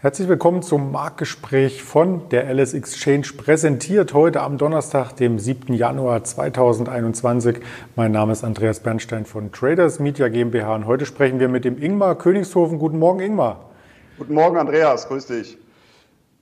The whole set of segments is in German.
Herzlich willkommen zum Marktgespräch von der LS Exchange, präsentiert heute am Donnerstag, dem 7. Januar 2021. Mein Name ist Andreas Bernstein von Traders Media GmbH und heute sprechen wir mit dem Ingmar Königshofen. Guten Morgen, Ingmar. Guten Morgen, Andreas. Grüß dich.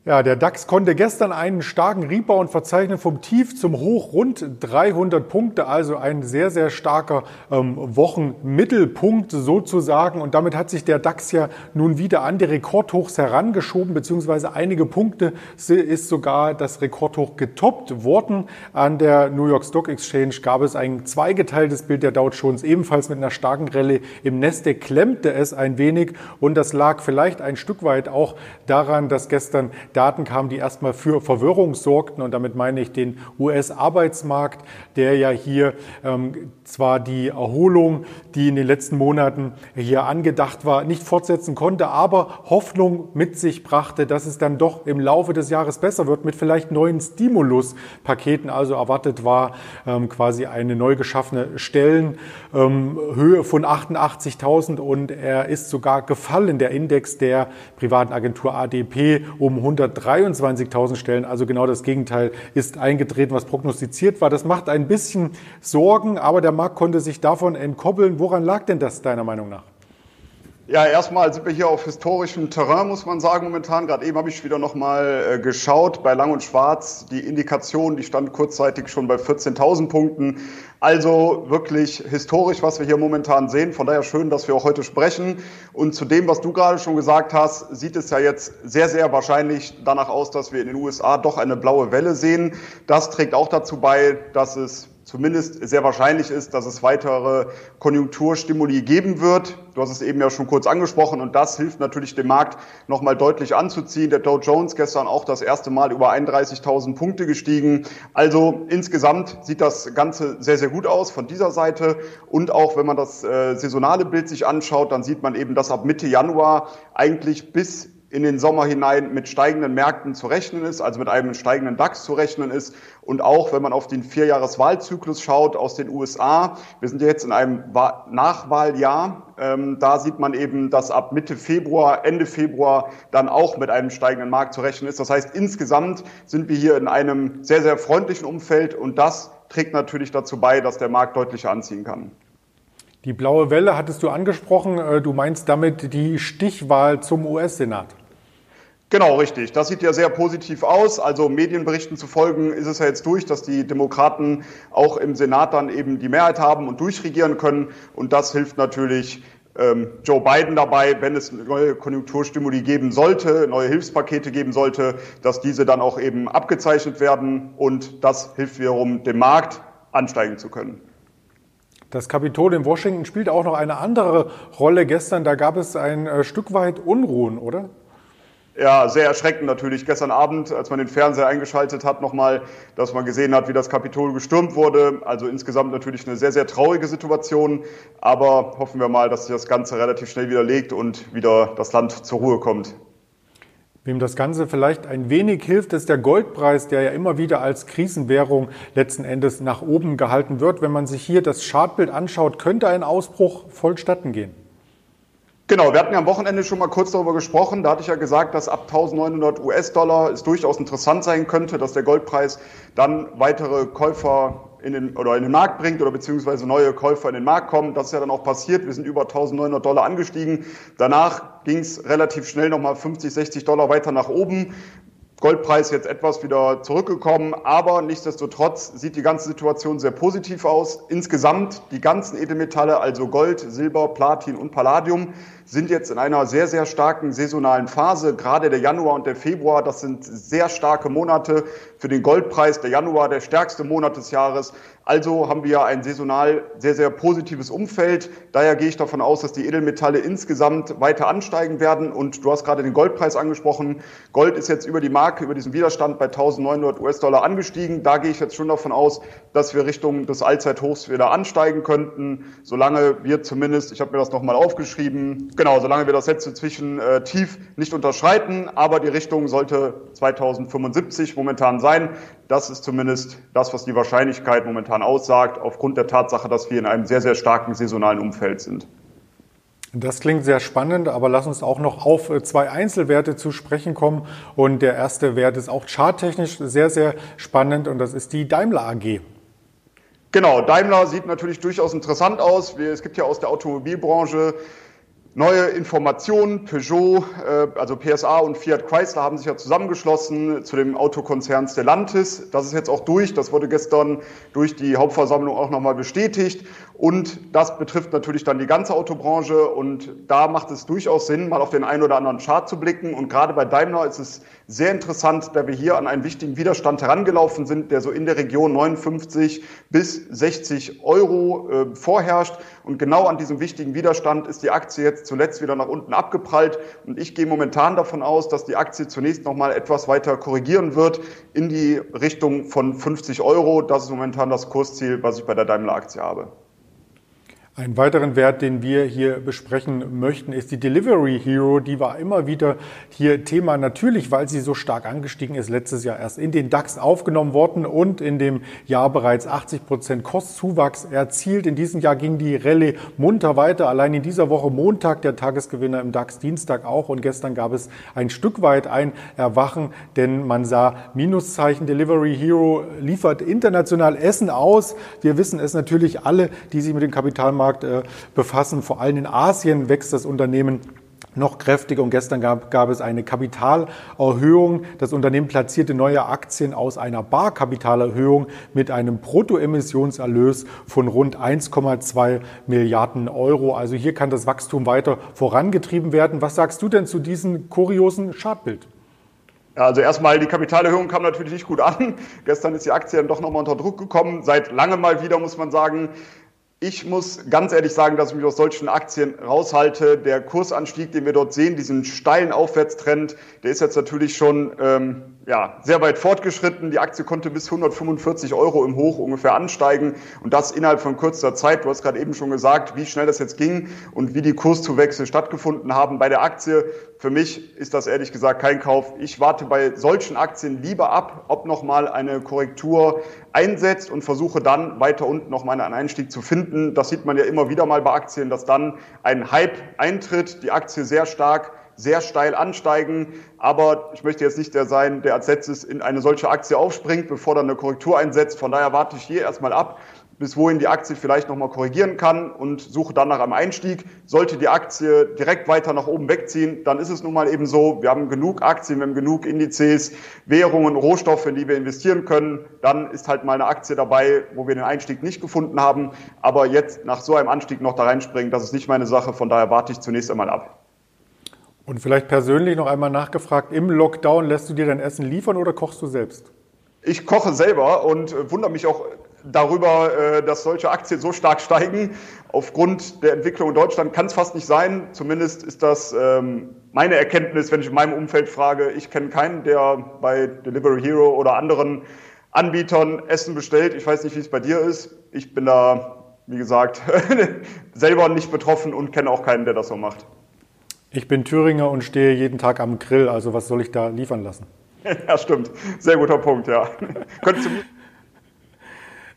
Ja, der DAX konnte gestern einen starken Rebound verzeichnen vom Tief zum Hoch rund 300 Punkte, also ein sehr, sehr starker ähm, Wochenmittelpunkt sozusagen. Und damit hat sich der DAX ja nun wieder an die Rekordhochs herangeschoben, beziehungsweise einige Punkte ist sogar das Rekordhoch getoppt worden. An der New York Stock Exchange gab es ein zweigeteiltes Bild der Dow Jones, ebenfalls mit einer starken Rallye. Im Nasdaq klemmte es ein wenig und das lag vielleicht ein Stück weit auch daran, dass gestern Daten kamen, die erstmal für Verwirrung sorgten. Und damit meine ich den US-Arbeitsmarkt, der ja hier ähm, zwar die Erholung, die in den letzten Monaten hier angedacht war, nicht fortsetzen konnte, aber Hoffnung mit sich brachte, dass es dann doch im Laufe des Jahres besser wird mit vielleicht neuen Stimuluspaketen. Also erwartet war ähm, quasi eine neu geschaffene Stellenhöhe ähm, von 88.000 und er ist sogar gefallen, der Index der privaten Agentur ADP um 100 123.000 Stellen. Also genau das Gegenteil ist eingetreten, was prognostiziert war. Das macht ein bisschen Sorgen, aber der Markt konnte sich davon entkoppeln. Woran lag denn das deiner Meinung nach? Ja, erstmal sind wir hier auf historischem Terrain, muss man sagen, momentan. Gerade eben habe ich wieder nochmal äh, geschaut. Bei Lang und Schwarz, die Indikation, die stand kurzzeitig schon bei 14.000 Punkten. Also wirklich historisch, was wir hier momentan sehen. Von daher schön, dass wir auch heute sprechen. Und zu dem, was du gerade schon gesagt hast, sieht es ja jetzt sehr, sehr wahrscheinlich danach aus, dass wir in den USA doch eine blaue Welle sehen. Das trägt auch dazu bei, dass es zumindest sehr wahrscheinlich ist, dass es weitere Konjunkturstimuli geben wird. Du hast es eben ja schon kurz angesprochen und das hilft natürlich dem Markt nochmal deutlich anzuziehen. Der Dow Jones gestern auch das erste Mal über 31.000 Punkte gestiegen. Also insgesamt sieht das Ganze sehr, sehr gut aus von dieser Seite. Und auch wenn man das äh, saisonale Bild sich anschaut, dann sieht man eben, dass ab Mitte Januar eigentlich bis in den Sommer hinein mit steigenden Märkten zu rechnen ist, also mit einem steigenden DAX zu rechnen ist. Und auch wenn man auf den Vierjahreswahlzyklus schaut aus den USA, wir sind jetzt in einem Nachwahljahr, ähm, da sieht man eben, dass ab Mitte Februar, Ende Februar dann auch mit einem steigenden Markt zu rechnen ist. Das heißt, insgesamt sind wir hier in einem sehr, sehr freundlichen Umfeld und das trägt natürlich dazu bei, dass der Markt deutlicher anziehen kann. Die blaue Welle hattest du angesprochen. Äh, du meinst damit die Stichwahl zum US-Senat. Genau, richtig. Das sieht ja sehr positiv aus. Also Medienberichten zu folgen ist es ja jetzt durch, dass die Demokraten auch im Senat dann eben die Mehrheit haben und durchregieren können. Und das hilft natürlich ähm, Joe Biden dabei, wenn es neue Konjunkturstimuli geben sollte, neue Hilfspakete geben sollte, dass diese dann auch eben abgezeichnet werden. Und das hilft wiederum dem Markt ansteigen zu können. Das Kapitol in Washington spielt auch noch eine andere Rolle. Gestern, da gab es ein äh, Stück weit Unruhen, oder? Ja, sehr erschreckend natürlich. Gestern Abend, als man den Fernseher eingeschaltet hat, nochmal, dass man gesehen hat, wie das Kapitol gestürmt wurde. Also insgesamt natürlich eine sehr, sehr traurige Situation. Aber hoffen wir mal, dass sich das Ganze relativ schnell wieder legt und wieder das Land zur Ruhe kommt. Wem das Ganze vielleicht ein wenig hilft, ist der Goldpreis, der ja immer wieder als Krisenwährung letzten Endes nach oben gehalten wird. Wenn man sich hier das Chartbild anschaut, könnte ein Ausbruch vollstatten gehen. Genau, wir hatten ja am Wochenende schon mal kurz darüber gesprochen. Da hatte ich ja gesagt, dass ab 1900 US-Dollar es durchaus interessant sein könnte, dass der Goldpreis dann weitere Käufer in den, oder in den Markt bringt oder beziehungsweise neue Käufer in den Markt kommen. Das ist ja dann auch passiert. Wir sind über 1900 Dollar angestiegen. Danach ging es relativ schnell nochmal 50, 60 Dollar weiter nach oben. Goldpreis jetzt etwas wieder zurückgekommen, aber nichtsdestotrotz sieht die ganze Situation sehr positiv aus. Insgesamt die ganzen Edelmetalle, also Gold, Silber, Platin und Palladium, sind jetzt in einer sehr, sehr starken saisonalen Phase. Gerade der Januar und der Februar, das sind sehr starke Monate für den Goldpreis. Der Januar der stärkste Monat des Jahres. Also haben wir ein saisonal sehr, sehr positives Umfeld. Daher gehe ich davon aus, dass die Edelmetalle insgesamt weiter ansteigen werden. Und du hast gerade den Goldpreis angesprochen. Gold ist jetzt über die Marke, über diesen Widerstand bei 1900 US-Dollar angestiegen. Da gehe ich jetzt schon davon aus, dass wir Richtung des Allzeithochs wieder ansteigen könnten. Solange wir zumindest, ich habe mir das nochmal aufgeschrieben, genau, solange wir das letzte zwischen äh, tief nicht unterschreiten. Aber die Richtung sollte 2075 momentan sein. Das ist zumindest das, was die Wahrscheinlichkeit momentan aussagt, aufgrund der Tatsache, dass wir in einem sehr, sehr starken saisonalen Umfeld sind. Das klingt sehr spannend, aber lass uns auch noch auf äh, zwei Einzelwerte zu sprechen kommen. Und der erste Wert ist auch charttechnisch sehr, sehr spannend und das ist die Daimler AG. Genau, Daimler sieht natürlich durchaus interessant aus. Es gibt ja aus der Automobilbranche Neue Informationen, Peugeot, äh, also PSA und Fiat Chrysler haben sich ja zusammengeschlossen zu dem Autokonzern Stellantis. Das ist jetzt auch durch. Das wurde gestern durch die Hauptversammlung auch nochmal bestätigt. Und das betrifft natürlich dann die ganze Autobranche. Und da macht es durchaus Sinn, mal auf den einen oder anderen Chart zu blicken. Und gerade bei Daimler ist es sehr interessant, da wir hier an einen wichtigen Widerstand herangelaufen sind, der so in der Region 59 bis 60 Euro äh, vorherrscht. Und genau an diesem wichtigen Widerstand ist die Aktie jetzt zuletzt wieder nach unten abgeprallt. Und ich gehe momentan davon aus, dass die Aktie zunächst noch mal etwas weiter korrigieren wird in die Richtung von 50 Euro. Das ist momentan das Kursziel, was ich bei der Daimler-Aktie habe. Einen weiteren Wert, den wir hier besprechen möchten, ist die Delivery Hero. Die war immer wieder hier Thema, natürlich, weil sie so stark angestiegen ist, letztes Jahr erst in den DAX aufgenommen worden und in dem Jahr bereits 80 Prozent Kostzuwachs erzielt. In diesem Jahr ging die Rallye munter weiter. Allein in dieser Woche Montag der Tagesgewinner im DAX, Dienstag auch und gestern gab es ein Stück weit ein Erwachen, denn man sah Minuszeichen. Delivery Hero liefert international Essen aus. Wir wissen es natürlich alle, die sich mit dem Kapitalmarkt Finanzmarkt äh, befassen. Vor allem in Asien wächst das Unternehmen noch kräftiger und gestern gab, gab, es eine Kapitalerhöhung. Das Unternehmen platzierte neue Aktien aus einer Barkapitalerhöhung mit einem Bruttoemissionserlös von rund 1,2 Milliarden Euro. Also hier kann das Wachstum weiter vorangetrieben werden. Was sagst du denn zu diesem kuriosen Chartbild? Also erstmal, die Kapitalerhöhung kam natürlich nicht gut an. Gestern ist die Aktie dann doch nochmal unter Druck gekommen. Seit langem mal wieder, muss man sagen, ich muss ganz ehrlich sagen, dass ich mich aus solchen Aktien raushalte. Der Kursanstieg, den wir dort sehen, diesen steilen Aufwärtstrend, der ist jetzt natürlich schon ähm, ja, sehr weit fortgeschritten. Die Aktie konnte bis 145 Euro im Hoch ungefähr ansteigen und das innerhalb von kürzester Zeit. Du hast gerade eben schon gesagt, wie schnell das jetzt ging und wie die Kurszuwächse stattgefunden haben bei der Aktie. Für mich ist das ehrlich gesagt kein Kauf. Ich warte bei solchen Aktien lieber ab, ob nochmal eine Korrektur einsetzt und versuche dann weiter unten nochmal einen Einstieg zu finden. Das sieht man ja immer wieder mal bei Aktien, dass dann ein Hype eintritt, die Aktie sehr stark sehr steil ansteigen. Aber ich möchte jetzt nicht der sein, der als letztes in eine solche Aktie aufspringt, bevor dann eine Korrektur einsetzt. Von daher warte ich hier erstmal ab, bis wohin die Aktie vielleicht nochmal korrigieren kann und suche dann nach einem Einstieg. Sollte die Aktie direkt weiter nach oben wegziehen, dann ist es nun mal eben so, wir haben genug Aktien, wir haben genug Indizes, Währungen, Rohstoffe, in die wir investieren können. Dann ist halt mal eine Aktie dabei, wo wir den Einstieg nicht gefunden haben. Aber jetzt nach so einem Anstieg noch da reinspringen, das ist nicht meine Sache. Von daher warte ich zunächst einmal ab. Und vielleicht persönlich noch einmal nachgefragt, im Lockdown lässt du dir dein Essen liefern oder kochst du selbst? Ich koche selber und äh, wundere mich auch darüber, äh, dass solche Aktien so stark steigen. Aufgrund der Entwicklung in Deutschland kann es fast nicht sein. Zumindest ist das ähm, meine Erkenntnis, wenn ich in meinem Umfeld frage. Ich kenne keinen, der bei Delivery Hero oder anderen Anbietern Essen bestellt. Ich weiß nicht, wie es bei dir ist. Ich bin da, wie gesagt, selber nicht betroffen und kenne auch keinen, der das so macht. Ich bin Thüringer und stehe jeden Tag am Grill, also was soll ich da liefern lassen? Ja, stimmt. Sehr guter Punkt, ja. Könntest du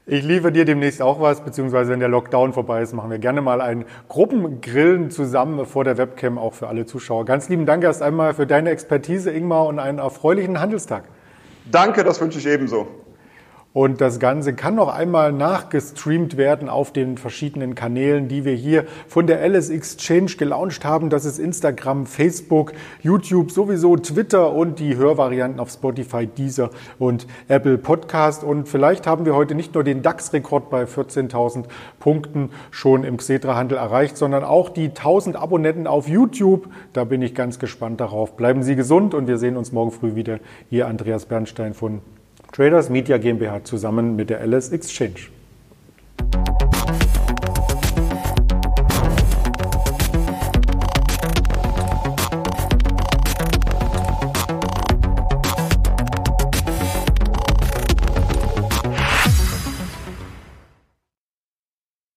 ich liefere dir demnächst auch was, beziehungsweise wenn der Lockdown vorbei ist, machen wir gerne mal ein Gruppengrillen zusammen vor der Webcam, auch für alle Zuschauer. Ganz lieben Dank erst einmal für deine Expertise, Ingmar, und einen erfreulichen Handelstag. Danke, das wünsche ich ebenso. Und das Ganze kann noch einmal nachgestreamt werden auf den verschiedenen Kanälen, die wir hier von der Alice Exchange gelauncht haben. Das ist Instagram, Facebook, YouTube, sowieso Twitter und die Hörvarianten auf Spotify, Deezer und Apple Podcast. Und vielleicht haben wir heute nicht nur den DAX-Rekord bei 14.000 Punkten schon im Xetra-Handel erreicht, sondern auch die 1000 Abonnenten auf YouTube. Da bin ich ganz gespannt darauf. Bleiben Sie gesund und wir sehen uns morgen früh wieder. Hier Andreas Bernstein von Traders Media GmbH zusammen mit der LS Exchange.